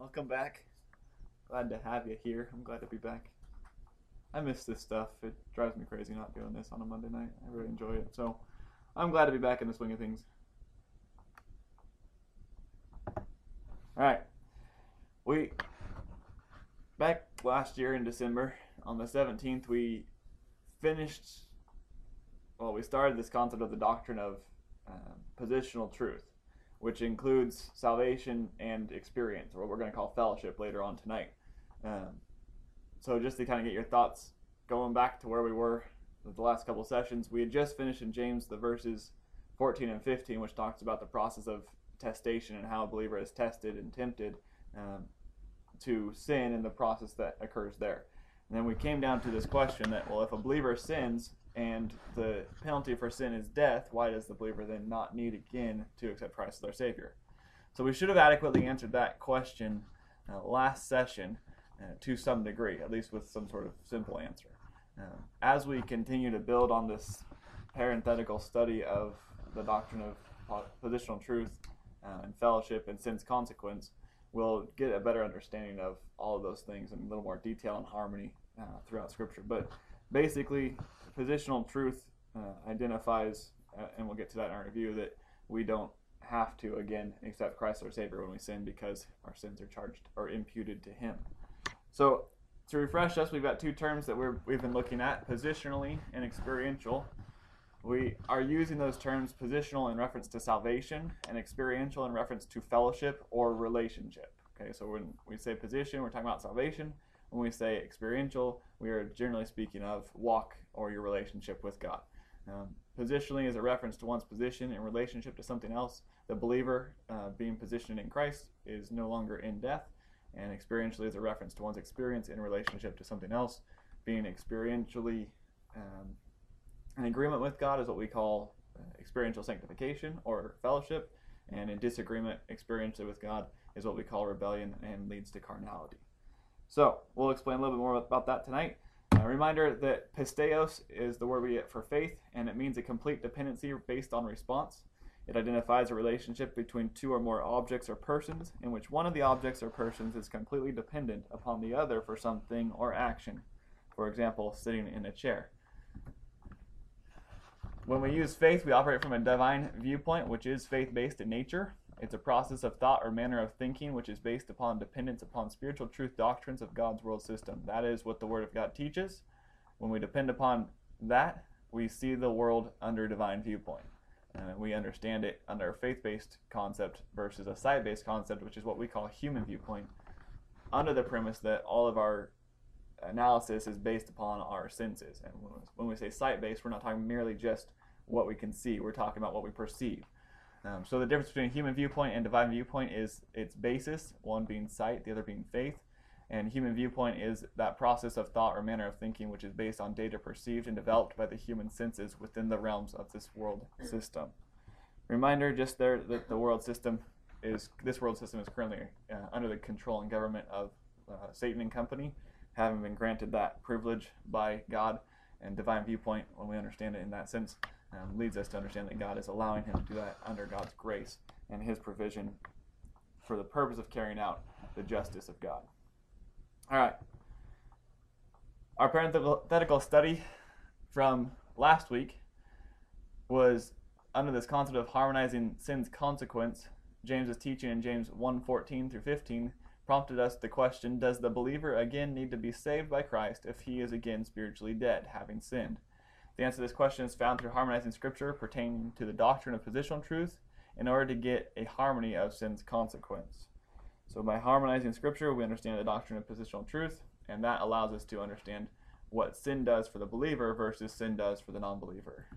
welcome back. Glad to have you here. I'm glad to be back. I miss this stuff. It drives me crazy not doing this on a Monday night. I really enjoy it. So I'm glad to be back in the swing of things. All right. We back last year in December on the 17th we finished well we started this concept of the doctrine of uh, positional truth which includes salvation and experience, or what we're going to call fellowship later on tonight. Um, so, just to kind of get your thoughts going back to where we were the last couple sessions, we had just finished in James the verses 14 and 15, which talks about the process of testation and how a believer is tested and tempted um, to sin and the process that occurs there. And then we came down to this question that, well, if a believer sins, and the penalty for sin is death, why does the believer then not need again to accept Christ as their Savior? So we should have adequately answered that question uh, last session uh, to some degree, at least with some sort of simple answer. Uh, as we continue to build on this parenthetical study of the doctrine of positional truth uh, and fellowship and sin's consequence, we'll get a better understanding of all of those things in a little more detail and harmony uh, throughout Scripture. But basically, positional truth uh, identifies, uh, and we'll get to that in our review, that we don't have to again accept Christ as our Savior when we sin because our sins are charged or imputed to Him. So to refresh us, we've got two terms that we're, we've been looking at: positionally and experiential. We are using those terms positional in reference to salvation and experiential in reference to fellowship or relationship. Okay, so when we say position, we're talking about salvation. When we say experiential, we are generally speaking of walk or your relationship with God. Um, positionally is a reference to one's position in relationship to something else. The believer uh, being positioned in Christ is no longer in death, and experientially is a reference to one's experience in relationship to something else. Being experientially um, in agreement with God is what we call uh, experiential sanctification or fellowship, and in disagreement experientially with God is what we call rebellion and leads to carnality. So we'll explain a little bit more about that tonight. A reminder that pisteos is the word we get for faith, and it means a complete dependency based on response. It identifies a relationship between two or more objects or persons in which one of the objects or persons is completely dependent upon the other for something or action. For example, sitting in a chair. When we use faith, we operate from a divine viewpoint, which is faith based in nature. It's a process of thought or manner of thinking which is based upon dependence upon spiritual truth doctrines of God's world system. That is what the Word of God teaches. When we depend upon that, we see the world under divine viewpoint. And we understand it under a faith based concept versus a sight based concept, which is what we call human viewpoint, under the premise that all of our analysis is based upon our senses. And when we say sight based, we're not talking merely just what we can see, we're talking about what we perceive. Um, so the difference between human viewpoint and divine viewpoint is its basis, one being sight, the other being faith. And human viewpoint is that process of thought or manner of thinking which is based on data perceived and developed by the human senses within the realms of this world system. Reminder just there that the world system is this world system is currently uh, under the control and government of uh, Satan and company, having been granted that privilege by God and divine viewpoint when we understand it in that sense um, leads us to understand that God is allowing him to do that under God's grace and his provision for the purpose of carrying out the justice of God. All right. Our parenthetical study from last week was under this concept of harmonizing sin's consequence. James's teaching in James 1:14 through 15 prompted us the question, does the believer again need to be saved by Christ if he is again spiritually dead, having sinned? The answer to this question is found through harmonizing scripture pertaining to the doctrine of positional truth in order to get a harmony of sin's consequence. So by harmonizing scripture, we understand the doctrine of positional truth, and that allows us to understand what sin does for the believer versus sin does for the non-believer.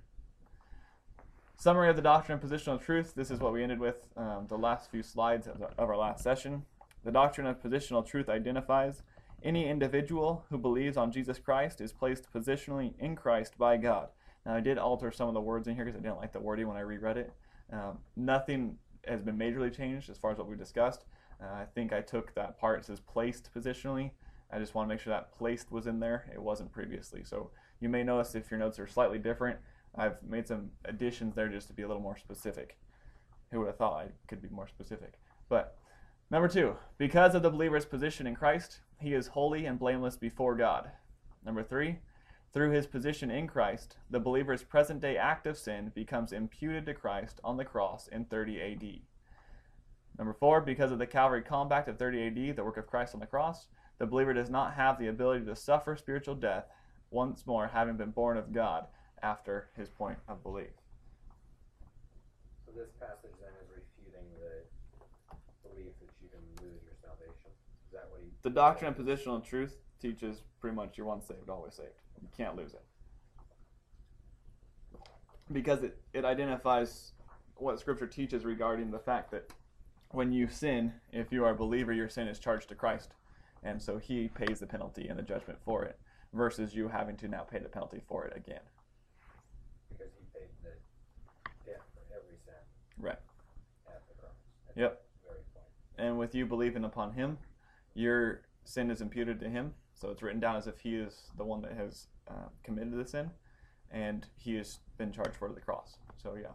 Summary of the doctrine of positional truth. This is what we ended with um, the last few slides of, the, of our last session. The doctrine of positional truth identifies any individual who believes on Jesus Christ is placed positionally in Christ by God. Now, I did alter some of the words in here because I didn't like the wording when I reread it. Um, nothing has been majorly changed as far as what we discussed. Uh, I think I took that part that says placed positionally. I just want to make sure that placed was in there. It wasn't previously. So you may notice if your notes are slightly different, I've made some additions there just to be a little more specific. Who would have thought I could be more specific? But Number two, because of the believer's position in Christ, he is holy and blameless before God. Number three, through his position in Christ, the believer's present day act of sin becomes imputed to Christ on the cross in 30 AD. Number four, because of the Calvary Compact of 30 AD, the work of Christ on the cross, the believer does not have the ability to suffer spiritual death, once more having been born of God after his point of belief. So this passage then is refuting the belief that you can lose your salvation. Is that what he? The doctrine of positional truth teaches pretty much you're once saved, always saved. You can't lose it. Because it, it identifies what Scripture teaches regarding the fact that when you sin, if you are a believer, your sin is charged to Christ. And so he pays the penalty and the judgment for it, versus you having to now pay the penalty for it again. Because he paid the debt for every sin Right. at the cross. Yep. Very. And with you believing upon him, your sin is imputed to him. So it's written down as if he is the one that has uh, committed the sin, and he has been charged for the cross. So yeah.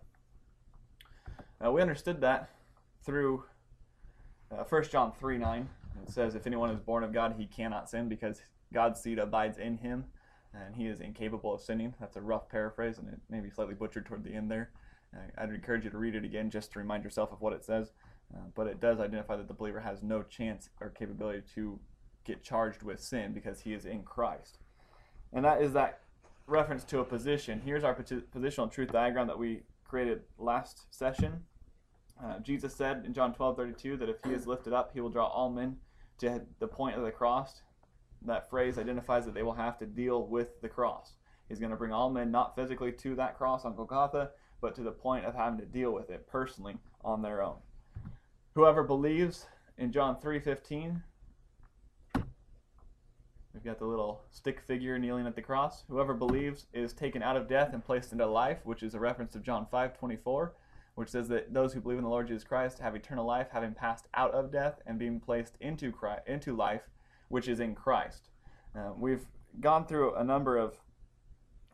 Uh, we understood that through uh, 1 John 3 9. It says, If anyone is born of God, he cannot sin because God's seed abides in him and he is incapable of sinning. That's a rough paraphrase and it may be slightly butchered toward the end there. I'd encourage you to read it again just to remind yourself of what it says. Uh, but it does identify that the believer has no chance or capability to get charged with sin because he is in Christ. And that is that reference to a position. Here's our posi- positional truth diagram that we created last session. Uh, Jesus said in John 12 32 that if he is lifted up, he will draw all men to the point of the cross. That phrase identifies that they will have to deal with the cross. He's going to bring all men not physically to that cross on Golgotha, but to the point of having to deal with it personally on their own. Whoever believes in John 3:15 We've got the little stick figure kneeling at the cross. Whoever believes is taken out of death and placed into life, which is a reference to John 5:24, which says that those who believe in the Lord Jesus Christ have eternal life, having passed out of death and being placed into Christ, into life, which is in Christ. Uh, we've gone through a number of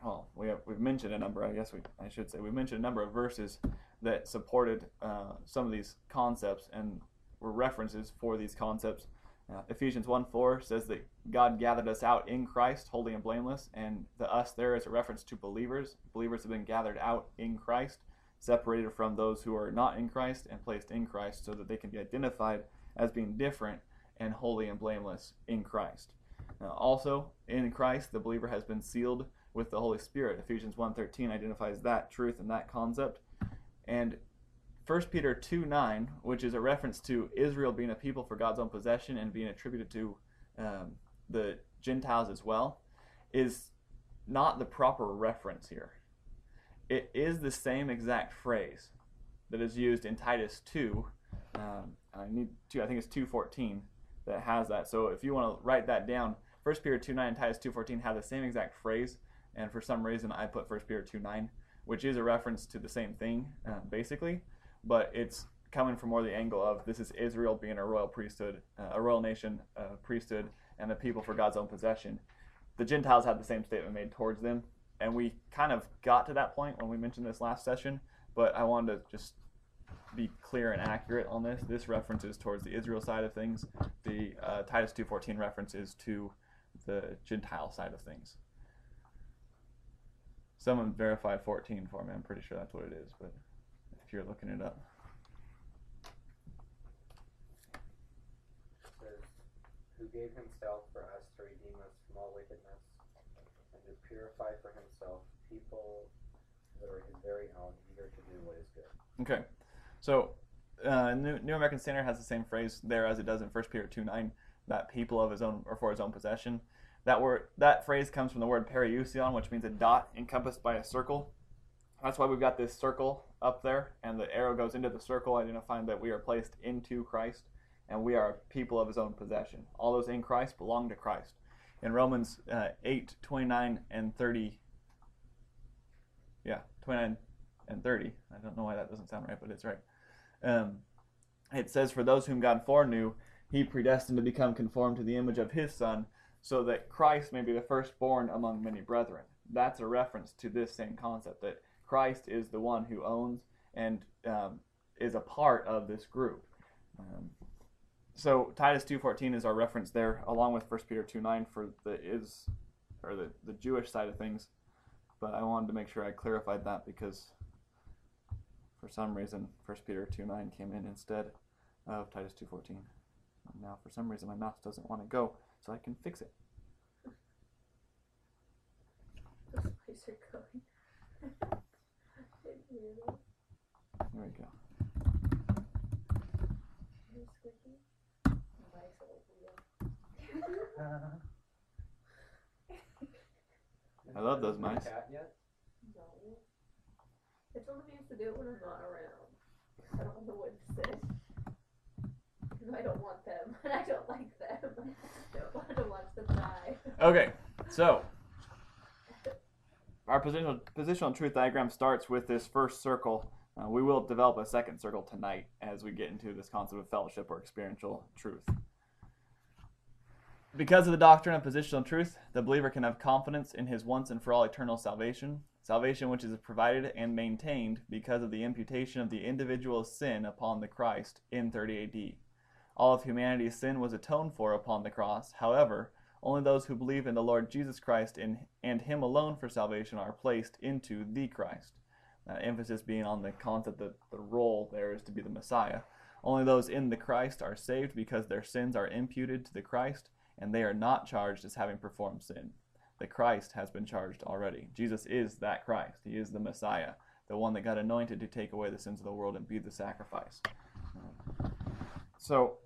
well, we have, we've mentioned a number, I guess we, I should say, we've mentioned a number of verses that supported uh, some of these concepts and were references for these concepts. Uh, Ephesians 1 4 says that God gathered us out in Christ, holy and blameless, and the us there is a reference to believers. Believers have been gathered out in Christ, separated from those who are not in Christ, and placed in Christ so that they can be identified as being different and holy and blameless in Christ. Also, in Christ, the believer has been sealed with the Holy Spirit. Ephesians 1.13 identifies that truth and that concept. And 1 Peter 2 9, which is a reference to Israel being a people for God's own possession and being attributed to um, the Gentiles as well, is not the proper reference here. It is the same exact phrase that is used in Titus 2. Um, I need to, I think it's 2.14 that has that. So if you want to write that down, 1 Peter 2 9 and Titus 2.14 have the same exact phrase and for some reason I put 1 Peter 2 9, which is a reference to the same thing, uh, basically, but it's coming from more the angle of this is Israel being a royal priesthood, uh, a royal nation, uh, priesthood, and the people for God's own possession. The Gentiles had the same statement made towards them, and we kind of got to that point when we mentioned this last session, but I wanted to just be clear and accurate on this. This reference is towards the Israel side of things. The uh, Titus 2.14 reference is to the Gentile side of things. Someone verify 14 for me. I'm pretty sure that's what it is, but if you're looking it up. Who gave himself for us to redeem us from all wickedness and to purify for himself people that are his very own, eager to do what is good. Okay. So, uh, New, New American Standard has the same phrase there as it does in 1 Peter 2 9, that people of his own or for his own possession. That word, that phrase comes from the word periousion, which means a dot encompassed by a circle. That's why we've got this circle up there, and the arrow goes into the circle, identifying that we are placed into Christ, and we are people of His own possession. All those in Christ belong to Christ. In Romans uh, 8, 29 and 30, yeah, 29 and 30. I don't know why that doesn't sound right, but it's right. Um, it says, For those whom God foreknew, He predestined to become conformed to the image of His Son so that Christ may be the firstborn among many brethren. That's a reference to this same concept that Christ is the one who owns and um, is a part of this group. Um, so Titus 2:14 is our reference there, along with 1 Peter 2:9 for the is or the, the Jewish side of things. But I wanted to make sure I clarified that because for some reason 1 Peter 2:9 came in instead of Titus 2:14. Now for some reason my mouse doesn't want to go, so I can fix it. Those mice are going. Didn't hear them. There we go. They're squeaky. Mice will wheel. I love those mice. Cat yet? No. I told him he has to do it when I'm not around. I don't know what to say. Because I don't want them, and I don't like them. I don't want to watch them die. Okay, so our positional positional truth diagram starts with this first circle. Uh, we will develop a second circle tonight as we get into this concept of fellowship or experiential truth. Because of the doctrine of positional truth, the believer can have confidence in his once and for all eternal salvation, salvation which is provided and maintained because of the imputation of the individual's sin upon the Christ in 30 AD. All of humanity's sin was atoned for upon the cross. However, only those who believe in the Lord Jesus Christ in, and Him alone for salvation are placed into the Christ. Uh, emphasis being on the concept that the role there is to be the Messiah. Only those in the Christ are saved because their sins are imputed to the Christ and they are not charged as having performed sin. The Christ has been charged already. Jesus is that Christ. He is the Messiah, the one that got anointed to take away the sins of the world and be the sacrifice. So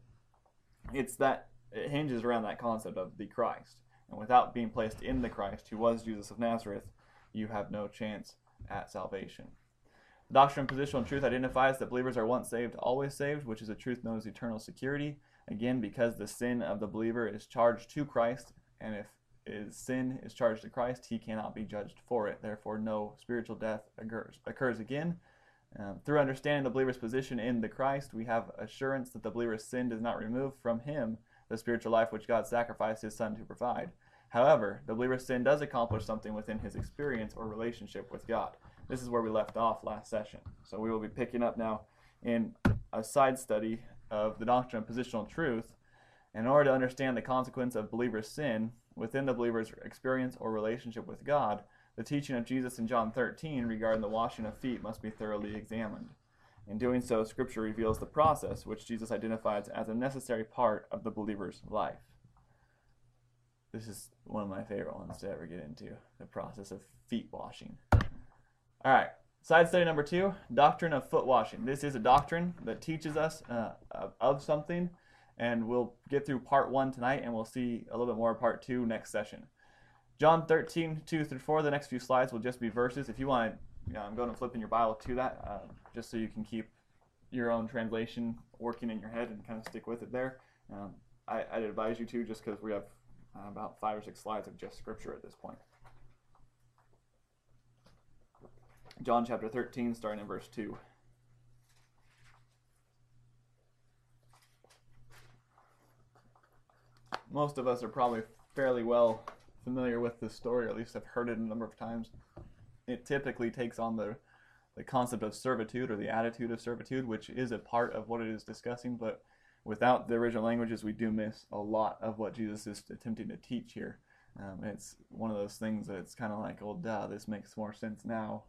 it's that it hinges around that concept of the Christ. And without being placed in the Christ, who was Jesus of Nazareth, you have no chance at salvation. The doctrine of positional truth identifies that believers are once saved, always saved, which is a truth known as eternal security. Again, because the sin of the believer is charged to Christ, and if his sin is charged to Christ, he cannot be judged for it. Therefore, no spiritual death occurs, occurs again. Um, through understanding the believer's position in the Christ, we have assurance that the believer's sin does not remove from him the spiritual life which God sacrificed his Son to provide. However, the believer's sin does accomplish something within his experience or relationship with God. This is where we left off last session. So we will be picking up now in a side study of the doctrine of positional truth. In order to understand the consequence of believer's sin within the believer's experience or relationship with God, the teaching of Jesus in John 13 regarding the washing of feet must be thoroughly examined. In doing so, Scripture reveals the process which Jesus identifies as a necessary part of the believer's life. This is one of my favorite ones to ever get into the process of feet washing. All right, side study number two doctrine of foot washing. This is a doctrine that teaches us uh, of- something, and we'll get through part one tonight, and we'll see a little bit more of part two next session. John 13, 2 through 4, the next few slides will just be verses. If you want to, you know, I'm going to flip in your Bible to that, uh, just so you can keep your own translation working in your head and kind of stick with it there. Um, I, I'd advise you to just because we have uh, about five or six slides of just scripture at this point. John chapter 13, starting in verse 2. Most of us are probably fairly well familiar with this story, or at least have heard it a number of times. It typically takes on the the concept of servitude or the attitude of servitude, which is a part of what it is discussing, but without the original languages, we do miss a lot of what Jesus is attempting to teach here. Um, it's one of those things that it's kind of like, oh, duh, this makes more sense now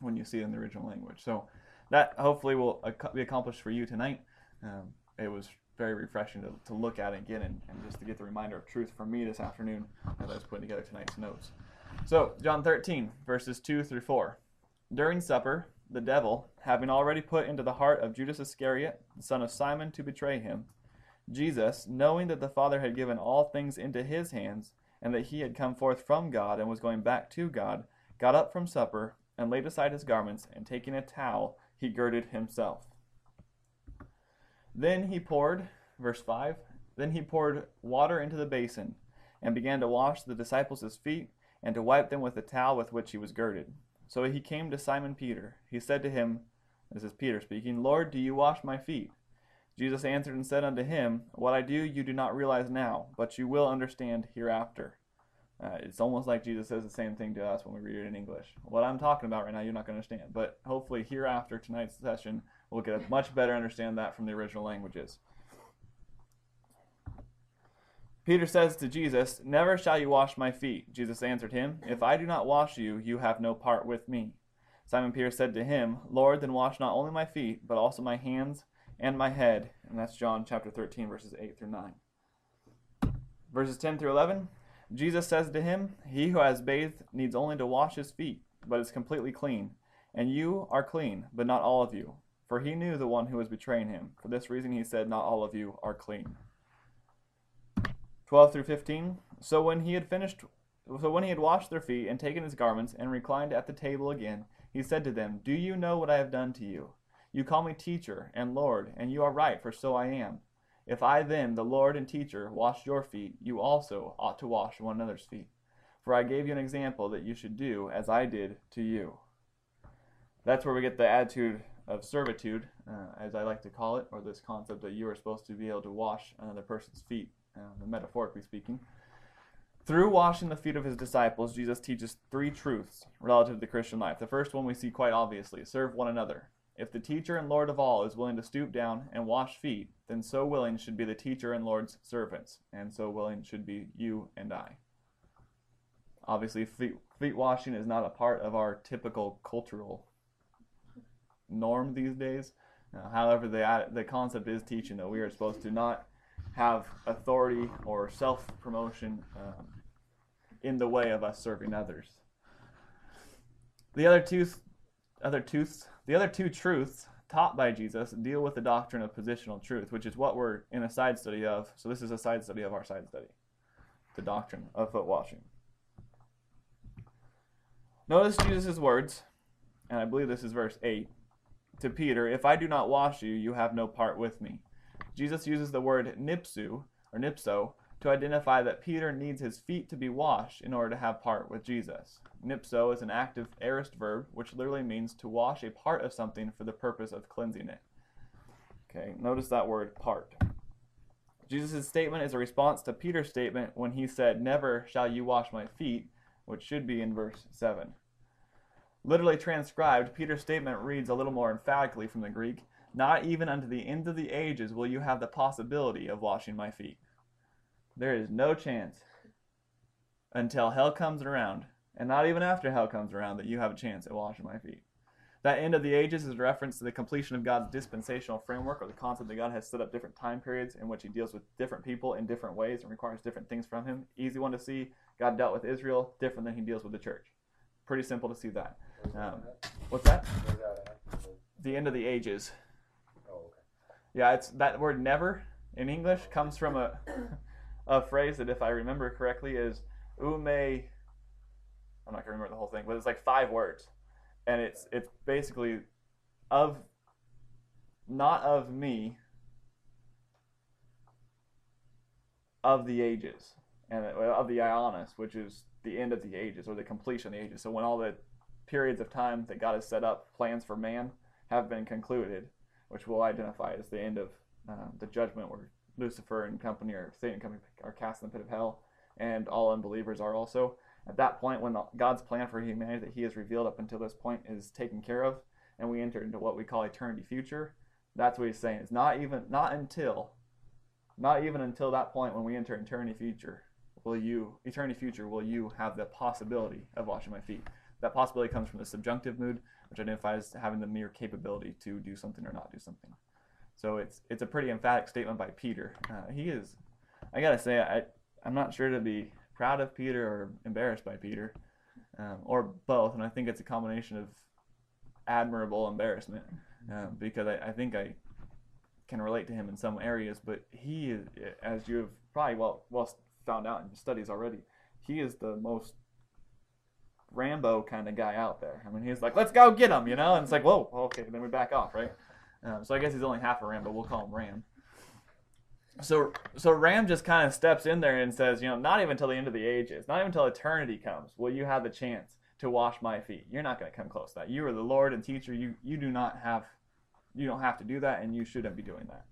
when you see it in the original language. So that hopefully will be accomplished for you tonight. Um, it was very refreshing to, to look at again and, and just to get the reminder of truth from me this afternoon as I was putting together tonight's notes. So, John 13, verses 2 through 4. During supper, the devil, having already put into the heart of Judas Iscariot, the son of Simon, to betray him, Jesus, knowing that the Father had given all things into his hands, and that he had come forth from God and was going back to God, got up from supper, and laid aside his garments, and taking a towel, he girded himself. Then he poured, verse 5, then he poured water into the basin, and began to wash the disciples' feet, and to wipe them with the towel with which he was girded. So he came to Simon Peter. He said to him, This is Peter speaking, Lord, do you wash my feet? Jesus answered and said unto him, What I do you do not realize now, but you will understand hereafter. Uh, it's almost like Jesus says the same thing to us when we read it in English. What I'm talking about right now, you're not going to understand. But hopefully, hereafter tonight's session, we'll get a much better understand that from the original languages. Peter says to Jesus, Never shall you wash my feet. Jesus answered him, If I do not wash you, you have no part with me. Simon Peter said to him, Lord, then wash not only my feet, but also my hands and my head. And that's John chapter 13, verses 8 through 9. Verses 10 through 11 Jesus says to him, He who has bathed needs only to wash his feet, but is completely clean. And you are clean, but not all of you. For he knew the one who was betraying him. For this reason he said, Not all of you are clean. 12 through 15 So when he had finished so when he had washed their feet and taken his garments and reclined at the table again, he said to them, Do you know what I have done to you? You call me teacher and Lord, and you are right, for so I am. If I then, the Lord and teacher, washed your feet, you also ought to wash one another's feet. For I gave you an example that you should do as I did to you. That's where we get the attitude of servitude, uh, as I like to call it, or this concept that you are supposed to be able to wash another person's feet, uh, metaphorically speaking. Through washing the feet of his disciples, Jesus teaches three truths relative to the Christian life. The first one we see quite obviously serve one another. If the teacher and Lord of all is willing to stoop down and wash feet, then so willing should be the teacher and Lord's servants, and so willing should be you and I. Obviously, feet, feet washing is not a part of our typical cultural norm these days. Uh, however, the, the concept is teaching that we are supposed to not have authority or self promotion um, in the way of us serving others. The other two, other truths, the other two truths taught by Jesus deal with the doctrine of positional truth, which is what we're in a side study of. So this is a side study of our side study, the doctrine of foot washing. Notice Jesus' words, and I believe this is verse 8, to Peter, If I do not wash you, you have no part with me. Jesus uses the word nipsu, or nipso, to identify that Peter needs his feet to be washed in order to have part with Jesus. Nipso is an active aorist verb, which literally means to wash a part of something for the purpose of cleansing it. Okay, notice that word part. Jesus' statement is a response to Peter's statement when he said, Never shall you wash my feet, which should be in verse 7. Literally transcribed, Peter's statement reads a little more emphatically from the Greek Not even unto the end of the ages will you have the possibility of washing my feet. There is no chance until hell comes around, and not even after hell comes around, that you have a chance at washing my feet. That end of the ages is a reference to the completion of God's dispensational framework, or the concept that God has set up different time periods in which He deals with different people in different ways and requires different things from Him. Easy one to see. God dealt with Israel different than He deals with the church. Pretty simple to see that. Um, what's that? that The end of the ages. Yeah, it's that word "never" in English comes from a a phrase that, if I remember correctly, is "ume." I'm not gonna remember the whole thing, but it's like five words, and it's it's basically of not of me, of the ages, and of the Ionis, which is the end of the ages or the completion of the ages. So when all the periods of time that God has set up, plans for man, have been concluded, which we'll identify as the end of uh, the judgment where Lucifer and company or Satan and company are cast in the pit of hell, and all unbelievers are also. At that point, when God's plan for humanity that He has revealed up until this point is taken care of, and we enter into what we call eternity future, that's what He's saying. It's not even not until, not even until that point when we enter eternity future will you eternity future will you have the possibility of washing my feet. That possibility comes from the subjunctive mood, which identifies having the mere capability to do something or not do something. So it's it's a pretty emphatic statement by Peter. Uh, he is, I gotta say, I I'm not sure to be proud of Peter or embarrassed by Peter, um, or both. And I think it's a combination of admirable embarrassment uh, because I, I think I can relate to him in some areas. But he is, as you have probably well well found out in studies already, he is the most Rambo kind of guy out there. I mean, he's like, let's go get him, you know? And it's like, whoa, okay, then we back off, right? Um, so I guess he's only half a Ram, but we'll call him Ram. So, so Ram just kind of steps in there and says, you know, not even until the end of the ages, not even until eternity comes, will you have the chance to wash my feet. You're not going to come close to that. You are the Lord and teacher. You you do not have, you don't have to do that, and you shouldn't be doing that.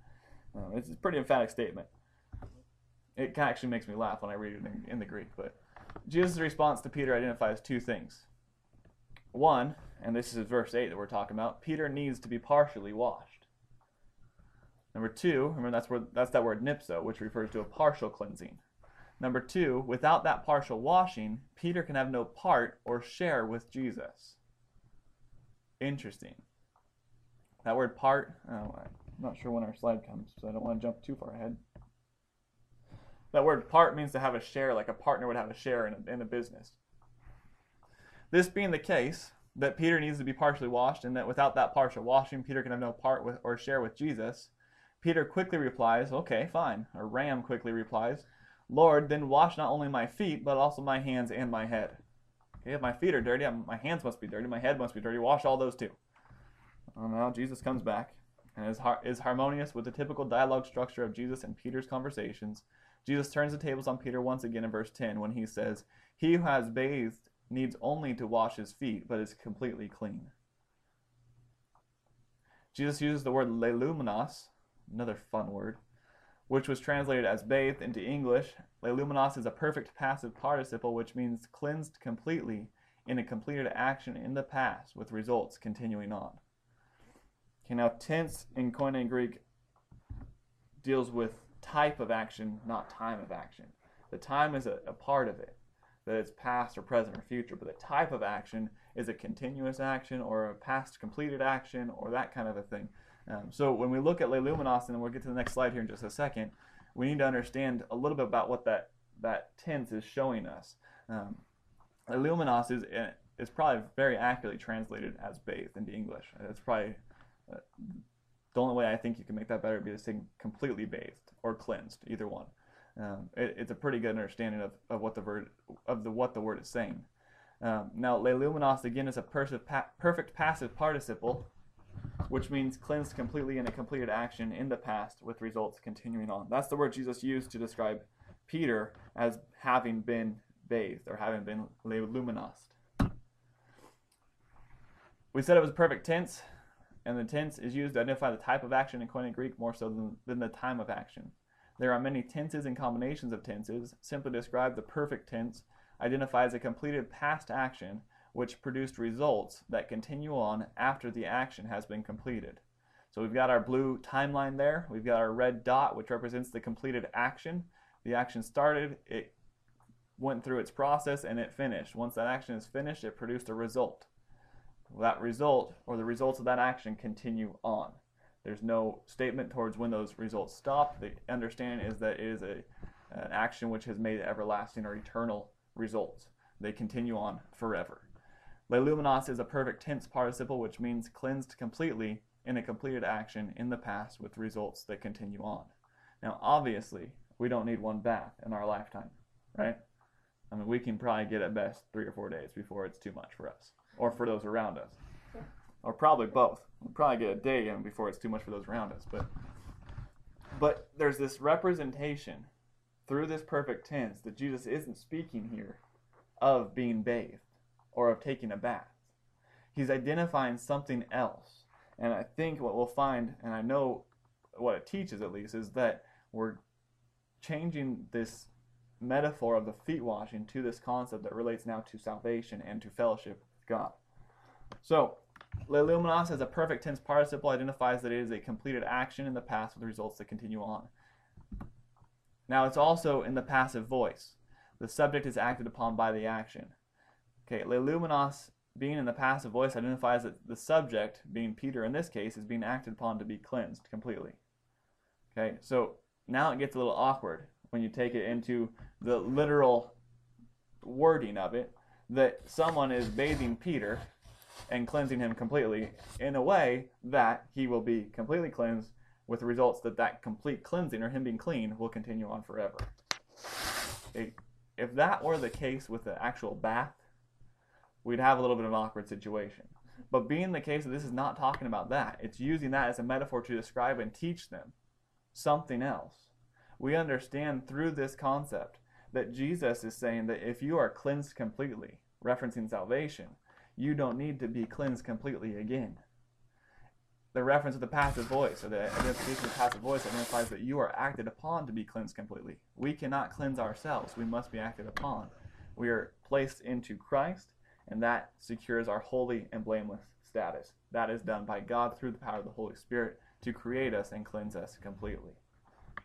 Um, it's a pretty emphatic statement. It actually makes me laugh when I read it in, in the Greek, but Jesus' response to Peter identifies two things. One, and this is verse 8 that we're talking about, Peter needs to be partially washed. Number two, remember that's where that's that word nipso, which refers to a partial cleansing. Number two, without that partial washing, Peter can have no part or share with Jesus. Interesting. That word part, oh, I'm not sure when our slide comes, so I don't want to jump too far ahead. That word part means to have a share, like a partner would have a share in a, in a business. This being the case, that Peter needs to be partially washed, and that without that partial washing, Peter can have no part with or share with Jesus, Peter quickly replies, Okay, fine. Or Ram quickly replies, Lord, then wash not only my feet, but also my hands and my head. Okay, if my feet are dirty, my hands must be dirty, my head must be dirty. Wash all those too. Well, now Jesus comes back and is, har- is harmonious with the typical dialogue structure of Jesus and Peter's conversations. Jesus turns the tables on Peter once again in verse 10 when he says, He who has bathed needs only to wash his feet, but is completely clean. Jesus uses the word leluminos, another fun word, which was translated as bathed into English. Leluminos is a perfect passive participle, which means cleansed completely in a completed action in the past, with results continuing on. Okay, now tense in Koine Greek deals with type of action, not time of action. The time is a, a part of it, that it's past or present or future, but the type of action is a continuous action or a past completed action or that kind of a thing. Um, so when we look at leluminos, and we'll get to the next slide here in just a second, we need to understand a little bit about what that, that tense is showing us. Um, leluminos is, eh, is probably very accurately translated as bathed into English. It's probably uh, the only way I think you can make that better would be to say completely bathed or cleansed, either one. Um, it, it's a pretty good understanding of, of what the word of the what the word is saying. Um, now, leluminos again is a perfect passive participle which means cleansed completely in a completed action in the past with results continuing on. That's the word Jesus used to describe Peter as having been bathed or having been le luminosed. We said it was perfect tense, and the tense is used to identify the type of action in Koine Greek more so than, than the time of action. There are many tenses and combinations of tenses. Simply describe the perfect tense identifies a completed past action which produced results that continue on after the action has been completed. So we've got our blue timeline there. We've got our red dot, which represents the completed action. The action started, it went through its process, and it finished. Once that action is finished, it produced a result. That result, or the results of that action, continue on. There's no statement towards when those results stop. The understanding is that it is a, an action which has made everlasting or eternal results. They continue on forever. Le Leluminos is a perfect tense participle, which means cleansed completely in a completed action in the past with results that continue on. Now, obviously, we don't need one bath in our lifetime, right? I mean, we can probably get at best three or four days before it's too much for us or for those around us. Or probably both. We'll probably get a day in before it's too much for those around us. But but there's this representation through this perfect tense that Jesus isn't speaking here of being bathed or of taking a bath. He's identifying something else. And I think what we'll find, and I know what it teaches at least, is that we're changing this metaphor of the feet washing to this concept that relates now to salvation and to fellowship God. So, leluminos as a perfect tense participle identifies that it is a completed action in the past with results that continue on. Now, it's also in the passive voice. The subject is acted upon by the action. Okay, leluminos being in the passive voice identifies that the subject, being Peter in this case, is being acted upon to be cleansed completely. Okay, so now it gets a little awkward when you take it into the literal wording of it that someone is bathing Peter and cleansing him completely in a way that he will be completely cleansed with the results that that complete cleansing or him being clean will continue on forever. If that were the case with the actual bath, we'd have a little bit of an awkward situation. But being the case that this is not talking about that, it's using that as a metaphor to describe and teach them something else. We understand through this concept that Jesus is saying that if you are cleansed completely, referencing salvation, you don't need to be cleansed completely again. The reference of the passive voice, or the identification of the passive voice, identifies that you are acted upon to be cleansed completely. We cannot cleanse ourselves, we must be acted upon. We are placed into Christ and that secures our holy and blameless status. That is done by God through the power of the Holy Spirit to create us and cleanse us completely.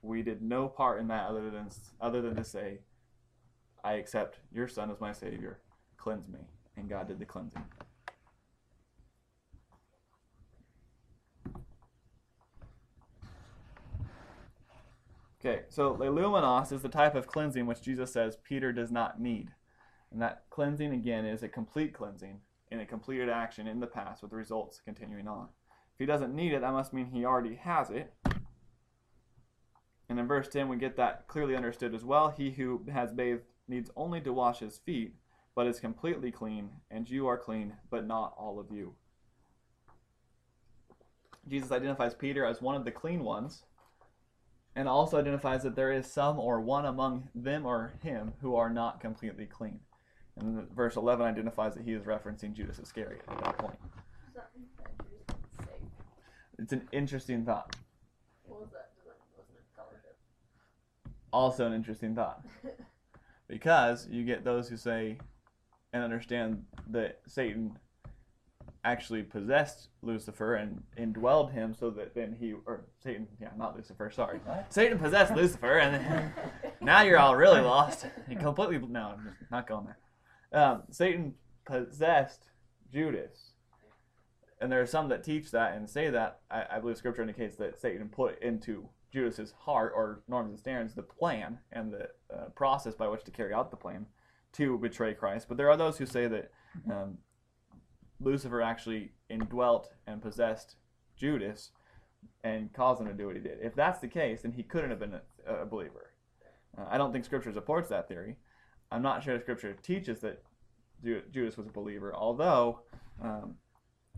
We did no part in that other than other than to say, I accept your son as my savior. Cleanse me. And God did the cleansing. Okay, so leluminos is the type of cleansing which Jesus says Peter does not need. And that cleansing, again, is a complete cleansing in a completed action in the past with results continuing on. If he doesn't need it, that must mean he already has it. And in verse 10, we get that clearly understood as well. He who has bathed needs only to wash his feet, but is completely clean, and you are clean, but not all of you. Jesus identifies Peter as one of the clean ones, and also identifies that there is some or one among them or him who are not completely clean. And verse 11 identifies that he is referencing Judas Iscariot at that point. Does that mean that Jews can save? It's an interesting thought. What was that? Does that wasn't it? Also, an interesting thought. Because you get those who say and understand that Satan actually possessed Lucifer and indwelled him so that then he, or Satan, yeah, not Lucifer, sorry. What? Satan possessed Lucifer, and then now you're all really lost. You completely, no, I'm just not going there. Um, Satan possessed Judas. And there are some that teach that and say that. I, I believe Scripture indicates that Satan put into Judas's heart, or norms and standards, the plan and the uh, process by which to carry out the plan to betray Christ. But there are those who say that um, Lucifer actually indwelt and possessed Judas and caused him to do what he did. If that's the case, then he couldn't have been a, a believer. Uh, I don't think Scripture supports that theory. I'm not sure Scripture teaches that Ju- Judas was a believer, although um,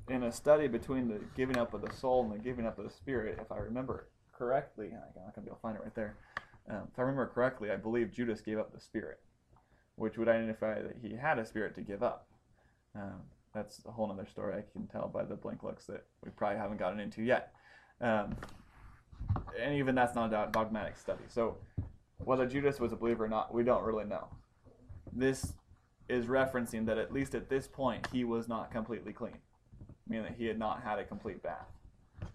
in a study between the giving up of the soul and the giving up of the spirit, if I remember correctly, I'm not to be able to find it right there. Um, if I remember correctly, I believe Judas gave up the spirit, which would identify that he had a spirit to give up. Um, that's a whole other story. I can tell by the blank looks that we probably haven't gotten into yet. Um, and even that's not a dogmatic study. So whether Judas was a believer or not, we don't really know. This is referencing that at least at this point he was not completely clean, meaning that he had not had a complete bath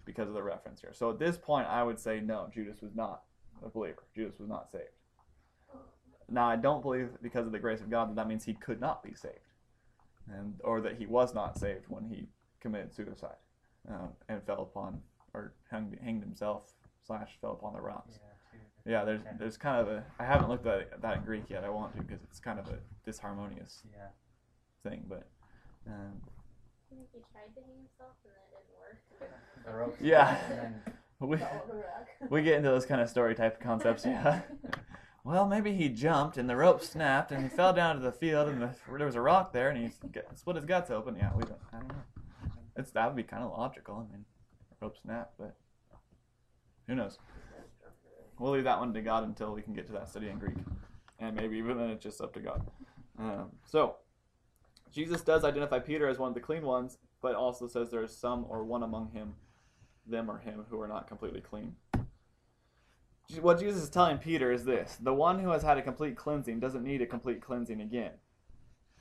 because of the reference here. So at this point, I would say no, Judas was not a believer. Judas was not saved. Now I don't believe because of the grace of God that that means he could not be saved, and or that he was not saved when he committed suicide um, and fell upon or hung, hanged himself slash fell upon the rocks. Yeah. Yeah, there's Okay. there's kind of a I haven't looked at that in Greek yet. I want to because it's kind of a disharmonious Yeah. thing, but um, I think he tried to hang himself and that didn't work. The ropes. Yeah. We Fell on the rock. we get into those kind of story type concepts. Yeah. Well, maybe he jumped and the rope snapped and he fell down to the field and the, there was a rock there and he split his guts open. Yeah, we don't. I don't know. It's that would be kind of logical. I mean, rope snapped, but who knows? We'll leave that one to God until we can get to that study in Greek, and maybe even then it's just up to God. Um, so, Jesus does identify Peter as one of the clean ones, but also says there is some or one among him, them or him, who are not completely clean. What Jesus is telling Peter is this the one who has had a complete cleansing doesn't need a complete cleansing again.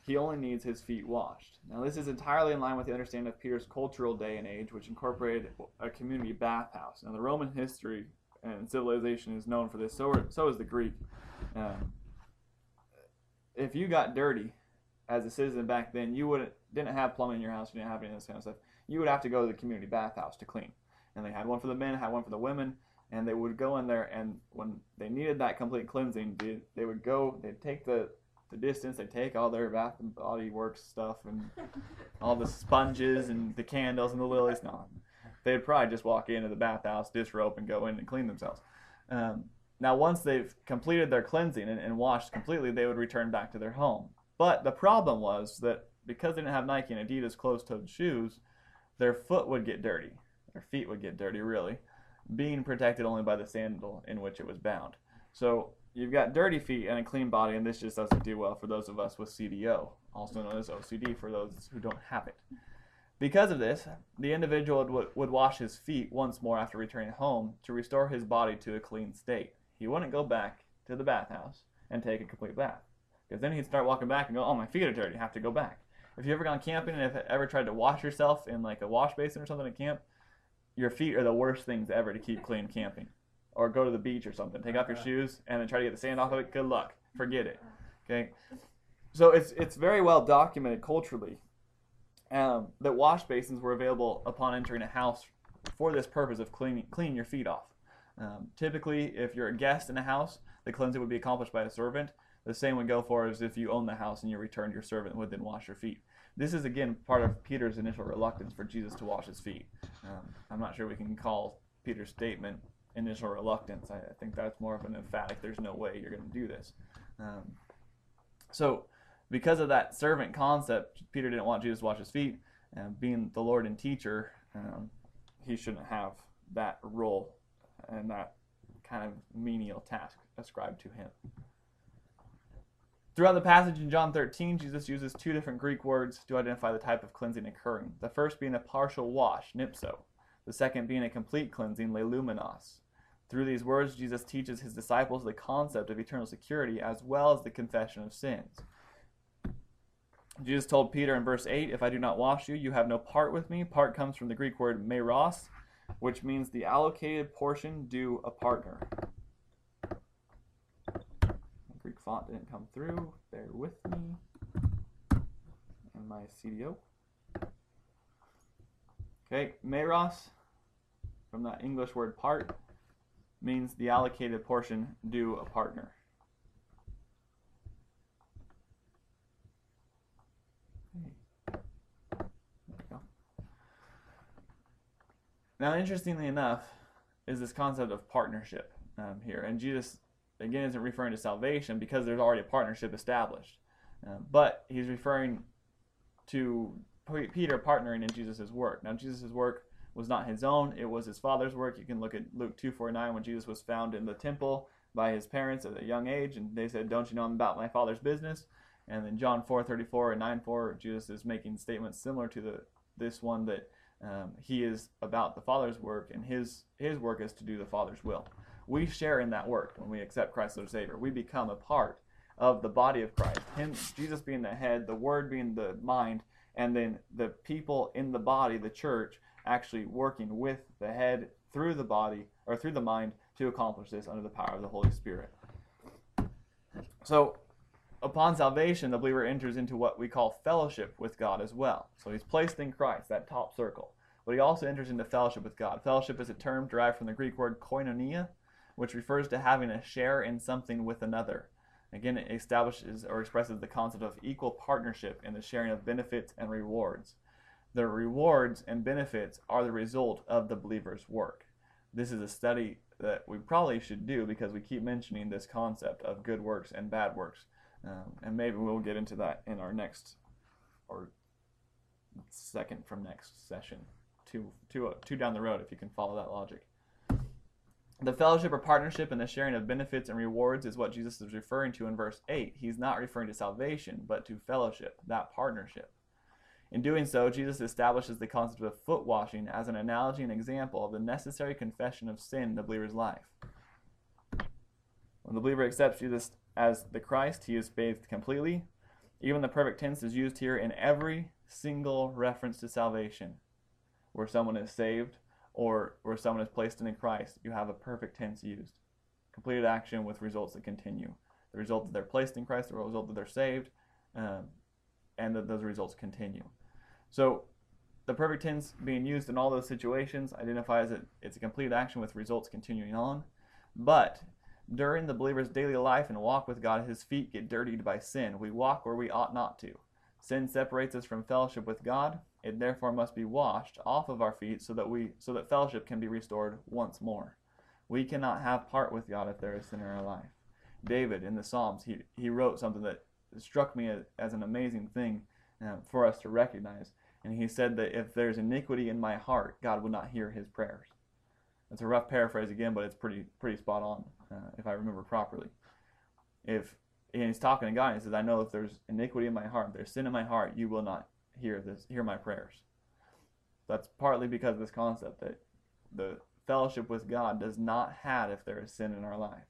He only needs his feet washed. Now, this is entirely in line with the understanding of Peter's cultural day and age, which incorporated a community bathhouse. Now, the Roman history and civilization is known for this. So, are, so is the Greek. Um, if you got dirty as a citizen back then, you wouldn't didn't have plumbing in your house. You didn't have any of this kind of stuff. You would have to go to the community bathhouse to clean. And they had one for the men, had one for the women, and they would go in there. And when they needed that complete cleansing, they, they would go. They'd take the the distance. They'd take all their Bath and Body Works stuff and all the sponges and the candles and the lilies. No, they'd probably just walk into the bathhouse, disrobe, and go in and clean themselves. Um, now, once they've completed their cleansing and, and washed completely, they would return back to their home. But the problem was that because they didn't have Nike and Adidas closed-toed shoes, their foot would get dirty. Their feet would get dirty, really, being protected only by the sandal in which it was bound. So you've got dirty feet and a clean body, and this just doesn't do well for those of us with CDO, also known as OCD for those who don't have it. Because of this, the individual would, would wash his feet once more after returning home to restore his body to a clean state. He wouldn't go back to the bathhouse and take a complete bath. Because then he'd start walking back and go, oh, my feet are dirty, I have to go back. If you've ever gone camping and have ever tried to wash yourself in like a wash basin or something at camp, your feet are the worst things ever to keep clean camping. Or go to the beach or something. Take off your shoes and then try to get the sand off of it. Good luck. Forget it. Okay, so it's it's very well documented culturally um, that wash basins were available upon entering a house for this purpose of cleaning cleaning your feet off. Um, typically, if you're a guest in a house, the cleansing would be accomplished by a servant. The same would go for as if you own the house and you returned your servant would then wash your feet. This is again part of Peter's initial reluctance for Jesus to wash his feet. Um, I'm not sure we can call Peter's statement initial reluctance. I, I think that's more of an emphatic. There's no way you're going to do this. Um, so, because of that servant concept, Peter didn't want Jesus to wash his feet. And being the Lord and teacher, um, he shouldn't have that role and that kind of menial task ascribed to him. Throughout the passage in John 13, Jesus uses two different Greek words to identify the type of cleansing occurring. The first being a partial wash, nipto. The second being a complete cleansing, leloumenos. Through these words, Jesus teaches his disciples the concept of eternal security as well as the confession of sins. Jesus told Peter in verse 8, If I do not wash you, you have no part with me. Part comes from the Greek word meros, which means the allocated portion due a partner. Font didn't come through. Bear with me. And my CDO. Okay, meros, from that English word part, means the allocated portion due a partner. Now, interestingly enough, is this concept of partnership um, here. And Jesus, again, isn't referring to salvation because there's already a partnership established. Uh, but he's referring to Peter partnering in Jesus' work. Now, Jesus' work was not his own, it was his father's work. You can look at Luke 2.49 when Jesus was found in the temple by his parents at a young age, and they said, Don't you know I'm about my father's business? And then John 4.34 and 9.4, Jesus is making statements similar to the this one that um, he is about the Father's work, and his his work is to do the Father's will. We share in that work when we accept Christ as our Savior. We become a part of the body of Christ. Him, Jesus being the head, the Word being the mind, and then the people in the body, the church, actually working with the head through the body or through the mind to accomplish this under the power of the Holy Spirit. So upon salvation, the believer enters into what we call fellowship with God as well. So he's placed in Christ, that top circle. But he also enters into fellowship with God. Fellowship is a term derived from the Greek word koinonia, which refers to having a share in something with another. Again, it establishes or expresses the concept of equal partnership in the sharing of benefits and rewards. The rewards and benefits are the result of the believer's work. This is a study that we probably should do because we keep mentioning this concept of good works and bad works. Um, and maybe we'll get into that in our next or second from next session, two, two, uh, two down the road, if you can follow that logic. The fellowship or partnership and the sharing of benefits and rewards is what Jesus is referring to in verse 8. He's not referring to salvation, but to fellowship, that partnership. In doing so, Jesus establishes the concept of foot washing as an analogy and example of the necessary confession of sin in the believer's life. When the believer accepts Jesus as the Christ, he is bathed completely. Even the perfect tense is used here in every single reference to salvation. Where someone is saved or where someone is placed in Christ, you have a perfect tense used. Completed action with results that continue. The result that they're placed in Christ, the result that they're saved, um, and that those results continue. So the perfect tense being used in all those situations identifies that it's a complete action with results continuing on. But during the believer's daily life and walk with God, his feet get dirtied by sin. We walk where we ought not to. Sin separates us from fellowship with God. It therefore must be washed off of our feet so that we so that fellowship can be restored once more. We cannot have part with God if there is sin in our life. David in the Psalms, he, he wrote something that struck me as, as an amazing thing uh, for us to recognize. And he said that if there's iniquity in my heart, God will not hear his prayers. It's a rough paraphrase again, but it's pretty pretty spot on uh, if I remember properly. If and he's talking to God, and he says, "I know if there's iniquity in my heart, if there's sin in my heart, you will not hear this, hear my prayers." That's partly because of this concept that the fellowship with God does not have if there is sin in our life.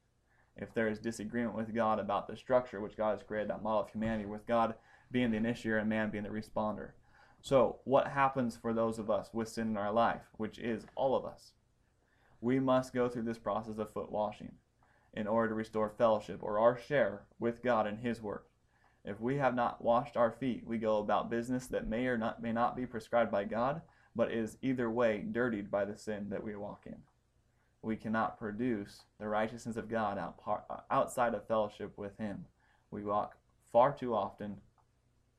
If there is disagreement with God about the structure which God has created, that model of humanity, with God being the initiator and man being the responder. So, what happens for those of us with sin in our life, which is all of us? we must go through this process of foot washing in order to restore fellowship or our share with God in His work. If we have not washed our feet, we go about business that may or not may not be prescribed by God, but is either way dirtied by the sin that we walk in. We cannot produce the righteousness of God out, outside of fellowship with Him. We walk far too often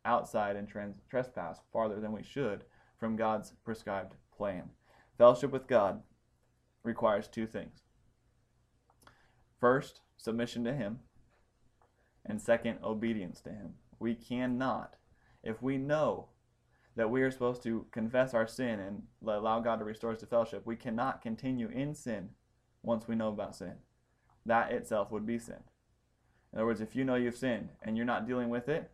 outside and trans- trespass farther than we should from God's prescribed plan. Fellowship with God requires two things. First, submission to Him, and second, obedience to Him. We cannot, if we know that we are supposed to confess our sin and allow God to restore us to fellowship, we cannot continue in sin once we know about sin. That itself would be sin. In other words, if you know you've sinned and you're not dealing with it,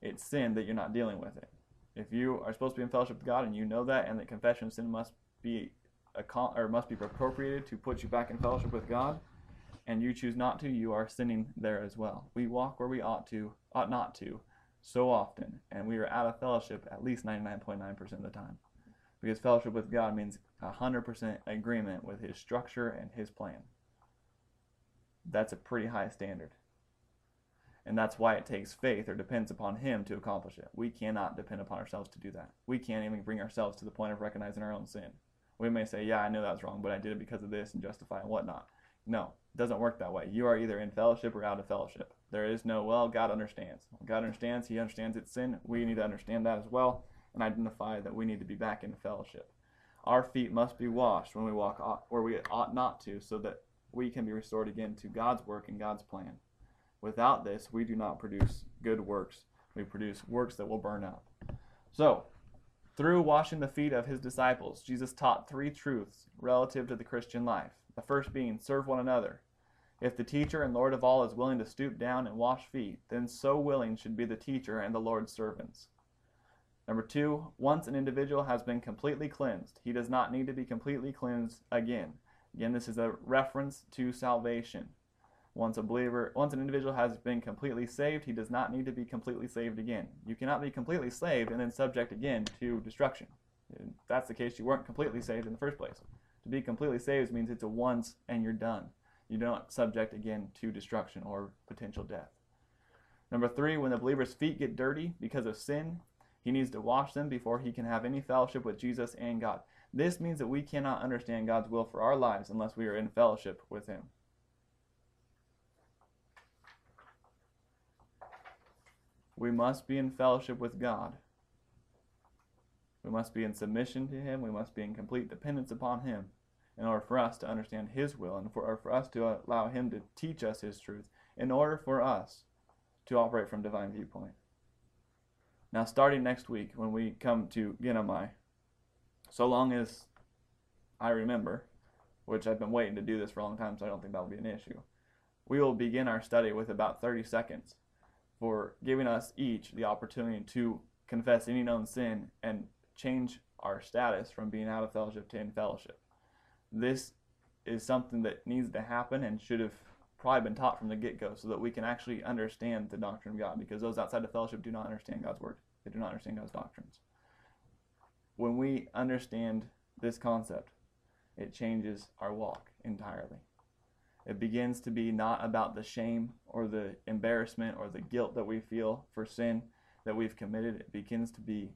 it's sin that you're not dealing with it. If you are supposed to be in fellowship with God and you know that, and that confession of sin must be or must be appropriated to put you back in fellowship with God, and you choose not to, you are sinning there as well. We walk where we ought to, ought not to, so often, and we are out of fellowship at least 99.9% of the time. Because fellowship with God means 100% agreement with His structure and His plan. That's a pretty high standard. And that's why it takes faith or depends upon Him to accomplish it. We cannot depend upon ourselves to do that. We can't even bring ourselves to the point of recognizing our own sin. We may say, Yeah, I know that was wrong, but I did it because of this and justify and whatnot. No, doesn't work that way. You are either in fellowship or out of fellowship. There is no, well, God understands. God understands, He understands it's sin. We need to understand that as well and identify that we need to be back in fellowship. Our feet must be washed when we walk where we ought not to, so that we can be restored again to God's work and God's plan. Without this, we do not produce good works. We produce works that will burn up. So, through washing the feet of his disciples, Jesus taught three truths relative to the Christian life. The first being, serve one another. If the teacher and Lord of all is willing to stoop down and wash feet, then so willing should be the teacher and the Lord's servants. Number two, once an individual has been completely cleansed, he does not need to be completely cleansed again. Again, this is a reference to salvation. Once a believer, once an individual has been completely saved, he does not need to be completely saved again. You cannot be completely saved and then subject again to destruction. If that's the case, you weren't completely saved in the first place. To be completely saved means it's a once and you're done. You're not subject again to destruction or potential death. Number three, when the believer's feet get dirty because of sin, he needs to wash them before he can have any fellowship with Jesus and God. This means that we cannot understand God's will for our lives unless we are in fellowship with Him. We must be in fellowship with God. We must be in submission to Him. We must be in complete dependence upon Him in order for us to understand His will and for, for us to allow Him to teach us His truth in order for us to operate from divine viewpoint. Now, starting next week, when we come to Genomai, so long as I remember, which I've been waiting to do this for a long time, so I don't think that'll be an issue, we will begin our study with about 30 seconds for giving us each the opportunity to confess any known sin and change our status from being out of fellowship to in fellowship. This is something that needs to happen and should have probably been taught from the get go so that we can actually understand the doctrine of God because those outside of fellowship do not understand God's word. They do not understand God's doctrines. When we understand this concept, it changes our walk entirely. It begins to be not about the shame or the embarrassment or the guilt that we feel for sin that we've committed. It begins to be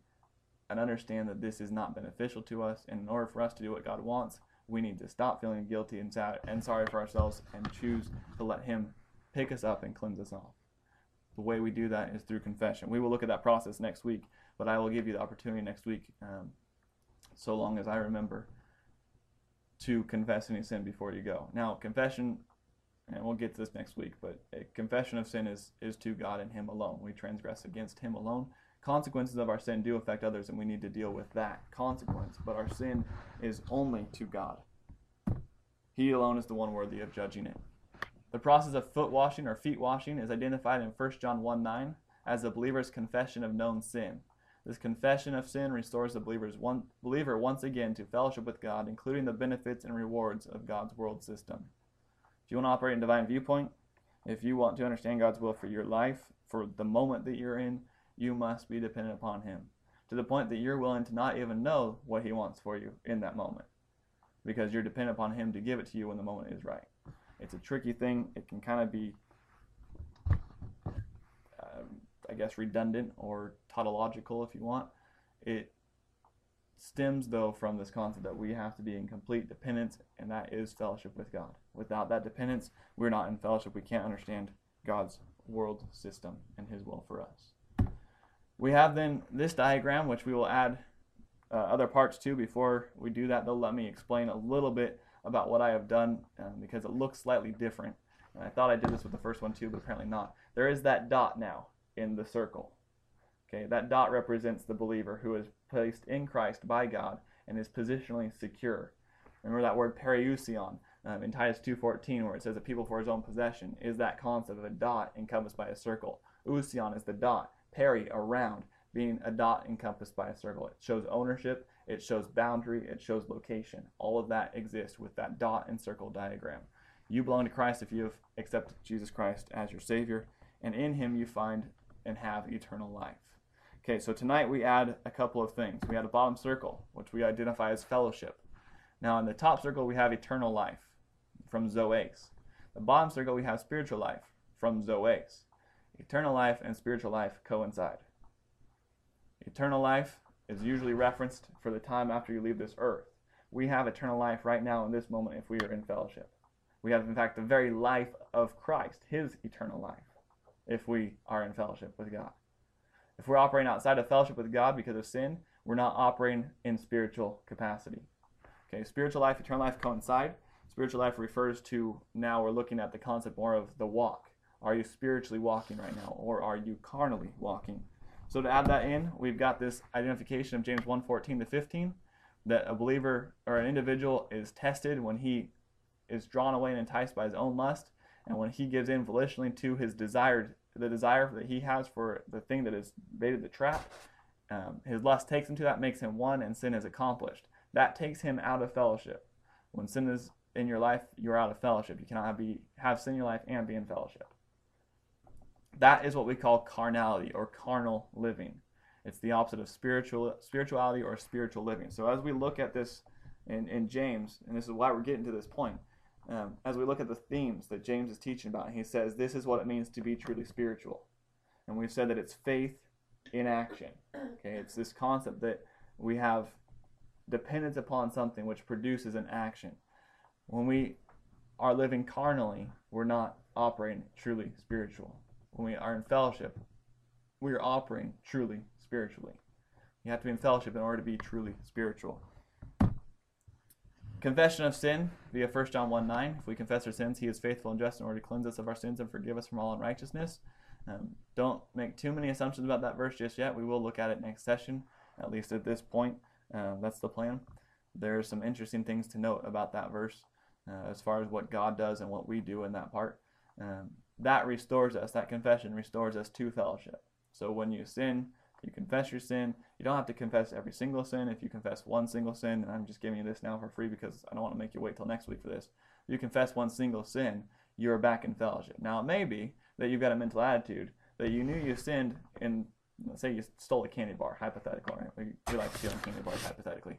and understand that this is not beneficial to us. And in order for us to do what God wants, we need to stop feeling guilty and sad and sorry for ourselves and choose to let Him pick us up and cleanse us off. The way we do that is through confession. We will look at that process next week, but I will give you the opportunity next week, um, so long as I remember, to confess any sin before you go. Now, confession, and we'll get to this next week, but a confession of sin is, is to God and Him alone. We transgress against Him alone consequences of our sin do affect others, and we need to deal with that consequence. But our sin is only to God. He alone is the one worthy of judging it. The process of foot washing or feet washing is identified in 1 John 1 9 as the believer's confession of known sin. This confession of sin restores the believer's one, believer once again to fellowship with God, including the benefits and rewards of God's world system. If you want to operate in divine viewpoint, if you want to understand God's will for your life, for the moment that you're in, you must be dependent upon Him to the point that you're willing to not even know what He wants for you in that moment because you're dependent upon Him to give it to you when the moment is right. It's a tricky thing. It can kind of be um, I guess, redundant or tautological if you want. It stems, though, from this concept that we have to be in complete dependence, and that is fellowship with God. Without that dependence, we're not in fellowship. We can't understand God's world system and His will for us. We have then this diagram, which we will add uh, other parts to. Before we do that, they'll let me explain a little bit about what I have done um, because it looks slightly different. And I thought I did this with the first one too, but apparently not. There is that dot now in the circle. Okay, that dot represents the believer who is placed in Christ by God and is positionally secure. Remember that word periousion um, in Titus 2.14 where it says a people for his own possession is that concept of a dot encompassed by a circle. Ousion is the dot, peri, around, being a dot encompassed by a circle. It shows ownership, it shows boundary, it shows location. All of that exists with that dot and circle diagram. You belong to Christ if you have accepted Jesus Christ as your Savior, and in Him you find and have eternal life. Okay, so tonight we add a couple of things. We add a bottom circle, which we identify as fellowship. Now, in the top circle, we have eternal life from Zoes. The bottom circle, we have spiritual life from Zoes. Eternal life and spiritual life coincide. Eternal life is usually referenced for the time after you leave this earth. We have eternal life right now in this moment if we are in fellowship. We have, in fact, the very life of Christ, his eternal life, if we are in fellowship with God. If we're operating outside of fellowship with God because of sin, we're not operating in spiritual capacity. Okay, spiritual life, eternal life coincide. Spiritual life refers to now we're looking at the concept more of the walk. Are you spiritually walking right now, or are you carnally walking? So to add that in, we've got this identification of James 1:14 to 15 that a believer or an individual is tested when he is drawn away and enticed by his own lust, and when he gives in volitionally to his desired the desire that he has for the thing that has baited the trap, um, his lust takes him to that, makes him one, and sin is accomplished. That takes him out of fellowship. When sin is in your life, you're out of fellowship. You cannot have, be, have sin in your life and be in fellowship. That is what we call carnality or carnal living. It's the opposite of spiritual spirituality or spiritual living. So as we look at this in, in James, and this is why we're getting to this point, um, as we look at the themes that James is teaching about, he says this is what it means to be truly spiritual. And we've said that it's faith in action. Okay, it's this concept that we have dependence upon something which produces an action. When we are living carnally, we're not operating truly spiritual. When we are in fellowship, we are operating truly spiritually. You have to be in fellowship in order to be truly spiritual. Confession of sin via 1 John 1 9. If we confess our sins, he is faithful and just in order to cleanse us of our sins and forgive us from all unrighteousness. Um, don't make too many assumptions about that verse just yet. We will look at it next session, at least at this point. Uh, that's the plan. There are some interesting things to note about that verse uh, as far as what God does and what we do in that part. Um, that restores us, that confession restores us to fellowship. So when you sin, you confess your sin. You don't have to confess every single sin. If you confess one single sin, and I'm just giving you this now for free because I don't want to make you wait till next week for this. You confess one single sin, you are back in fellowship. Now, it may be that you've got a mental attitude that you knew you sinned in, let's say you stole a candy bar, hypothetical, right? We like stealing candy bars, hypothetically.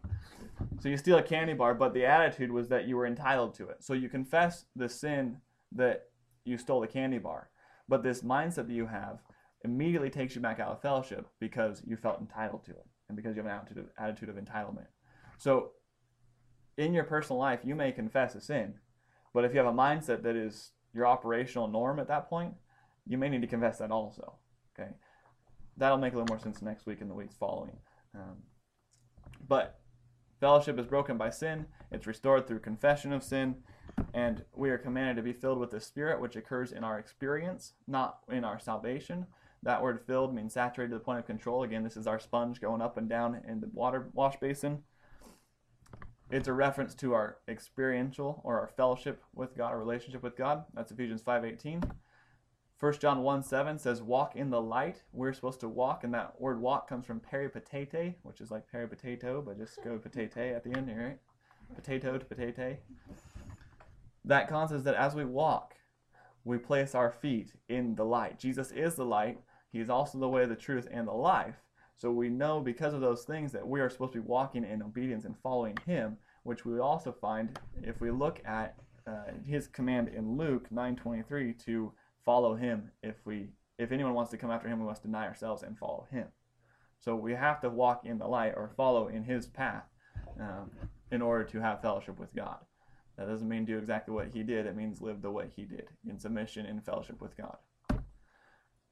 So you steal a candy bar, but the attitude was that you were entitled to it. So you confess the sin that you stole the candy bar. But this mindset that you have immediately takes you back out of fellowship because you felt entitled to it and because you have an attitude of, attitude of entitlement. So, in your personal life, you may confess a sin, but if you have a mindset that is your operational norm at that point, you may need to confess that also. Okay, that'll make a little more sense next week and the weeks following. Um, but fellowship is broken by sin; it's restored through confession of sin, and we are commanded to be filled with the Spirit, which occurs in our experience, not in our salvation. That word filled means saturated to the point of control. Again, this is our sponge going up and down in the water wash basin. It's a reference to our experiential or our fellowship with God, our relationship with God. That's Ephesians 5:18. 1 John 1 7 says, Walk in the light. We're supposed to walk, and that word walk comes from peripatete, which is like peripotato, but just go potate at the end, here, right? Potato to potate. That concept is that as we walk, we place our feet in the light. Jesus is the light. He is also the way, the truth, and the life. So we know because of those things that we are supposed to be walking in obedience and following Him, which we also find if we look at uh, His command in Luke 9:23 to follow Him if we if anyone wants to come after him, we must deny ourselves and follow him. So we have to walk in the light or follow in his path um, in order to have fellowship with God. That doesn't mean do exactly what he did, it means live the way he did in submission and fellowship with God.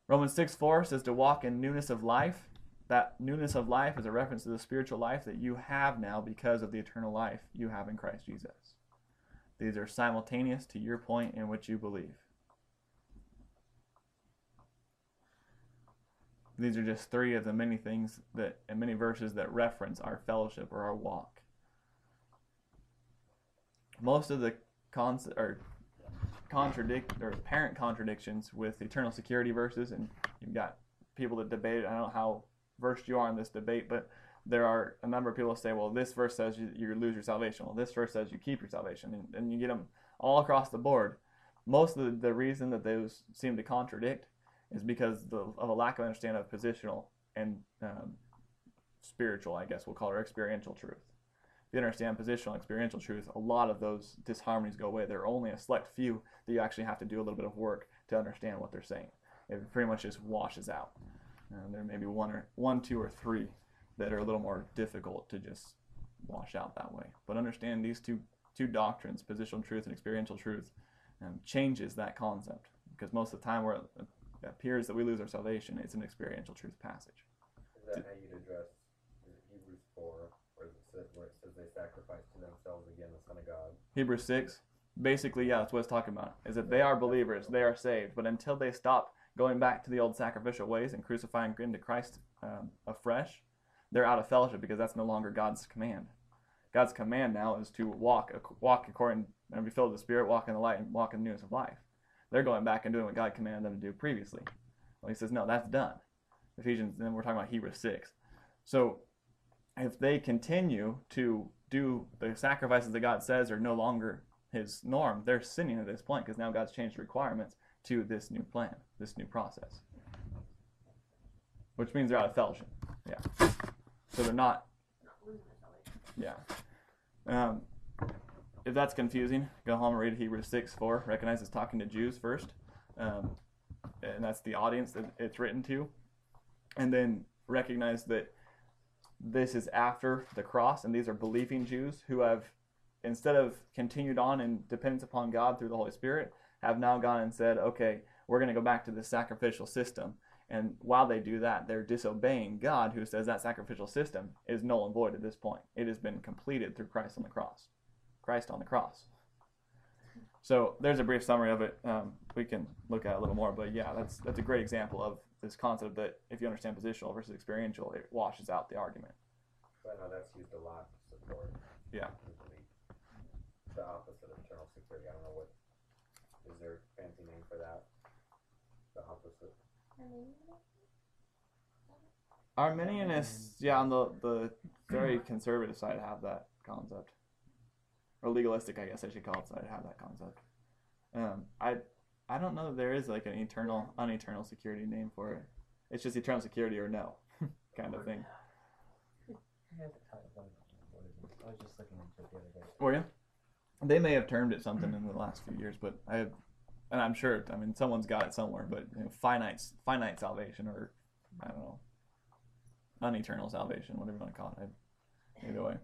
Romans 6 4 says to walk in newness of life. That newness of life is a reference to the spiritual life that you have now because of the eternal life you have in Christ Jesus. These are simultaneous to your point in which you believe. These are just three of the many things that and many verses that reference our fellowship or our walk. Most of the cons or contradict or apparent contradictions with eternal security verses, and you've got people that debate it. I don't know how versed you are in this debate, but there are a number of people say, well, this verse says you, you lose your salvation. Well, this verse says you keep your salvation. And, and you get them all across the board. Most of the, the reason that those seem to contradict is because the, of a lack of understanding of positional and um, spiritual, I guess we'll call it, experiential truth. You understand positional experiential truth, a lot of those disharmonies go away. There are only a select few that you actually have to do a little bit of work to understand what they're saying. It pretty much just washes out. And there may be one or one, two, or three that are a little more difficult to just wash out that way. But understand these two two doctrines, positional truth and experiential truth, um, changes that concept because most of the time where it appears that we lose our salvation, it's an experiential truth passage. Is that how you'd address Hebrews 4, where it, says, where it says they sacrifice to themselves again the Son of God? Hebrews 6, basically, yeah, that's what it's talking about. Is that they are believers, they are saved, but until they stop going back to the old sacrificial ways and crucifying into Christ um, afresh, they're out of fellowship because that's no longer God's command. God's command now is to walk walk according and be filled with the Spirit, walk in the light, and walk in the newness of life. They're going back and doing what God commanded them to do previously. Well, he says, no, that's done. Ephesians, then we're talking about Hebrews 6. So if they continue to do the sacrifices that God says are no longer his norm, they're sinning at this point because now God's changed requirements to this new plan, this new process. Which means they're out of fellowship. Yeah. So they're not. Yeah. Um, if that's confusing, go home and read Hebrews 6 4. Recognize it's talking to Jews first. Um, and that's the audience that it's written to. And then recognize that this is after the cross, and these are believing Jews who have, instead of continued on in dependence upon God through the Holy Spirit, have now gone and said, okay, we're going to go back to the sacrificial system. And while they do that, they're disobeying God, who says that sacrificial system is null and void at this point. It has been completed through Christ on the cross. Christ on the cross. So there's a brief summary of it. Um, we can look at a little more, but yeah, that's that's a great example of this concept that if you understand positional versus experiential, it washes out the argument. I know that's used a lot to support. Yeah. The opposite of eternal security. I don't know what is there a fancy name for that? The opposite. Arminianists, yeah, on the the very conservative side have that concept, or legalistic, I guess I should call it. Side have that concept. Um, I I don't know that there is like an eternal, uneternal security name for it. It's just eternal security or no, kind of thing. I was just looking into it the other day. Oh, Were you? They may have termed it something in the last few years, but I have, and I'm sure. I mean, someone's got it somewhere. But you know, finite, finite salvation, or I don't know, uneternal salvation, whatever you want to call it. Either way.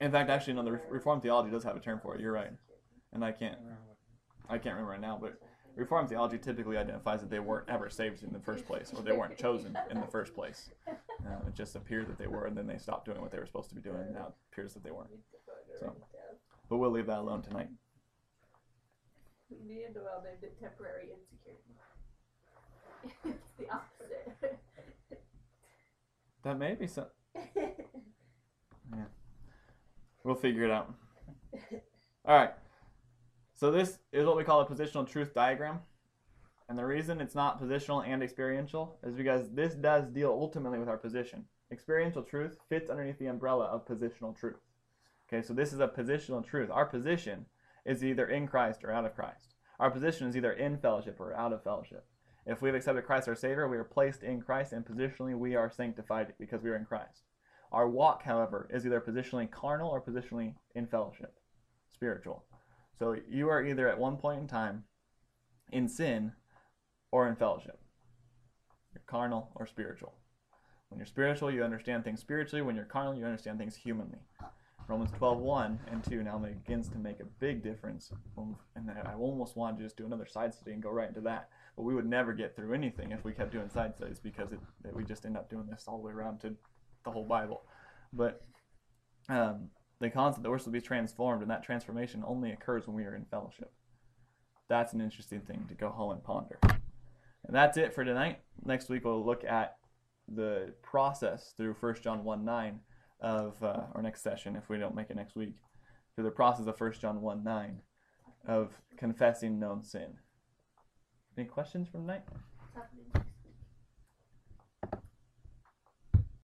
In fact, actually, no. The Reformed theology does have a term for it. You're right, and I can't, I can't remember right now. But Reformed theology typically identifies that they weren't ever saved in the first place, or they weren't chosen in the first place. Uh, it just appeared that they were, and then they stopped doing what they were supposed to be doing, and now it appears that they weren't. So. But we'll leave that alone tonight. Neanderthal named it temporary insecurity. it's the opposite. That may be some. We'll figure it out. All right. So this is what we call a positional truth diagram. And the reason it's not positional and experiential is because this does deal ultimately with our position. Experiential truth fits underneath the umbrella of positional truth. Okay, so this is a positional truth. Our position is either in Christ or out of Christ. Our position is either in fellowship or out of fellowship. If we've accepted Christ our Savior, we are placed in Christ, and positionally we are sanctified because we are in Christ. Our walk, however, is either positionally carnal or positionally in fellowship, spiritual. So you are either at one point in time in sin or in fellowship. You're carnal or spiritual. When you're spiritual, you understand things spiritually. When you're carnal, you understand things humanly. Romans 12, 1 and 2 now begins to make a big difference. And I almost wanted to just do another side study and go right into that. But we would never get through anything if we kept doing side studies because it, we just end up doing this all the way around to the whole Bible. But um, the concept that we're supposed to be transformed, and that transformation only occurs when we are in fellowship. That's an interesting thing to go home and ponder. And that's it for tonight. Next week we'll look at the process through 1 John 1 9 of, uh, or next session if we don't make it next week, through the process of 1 John 1 9 of confessing known sin. Any questions from tonight?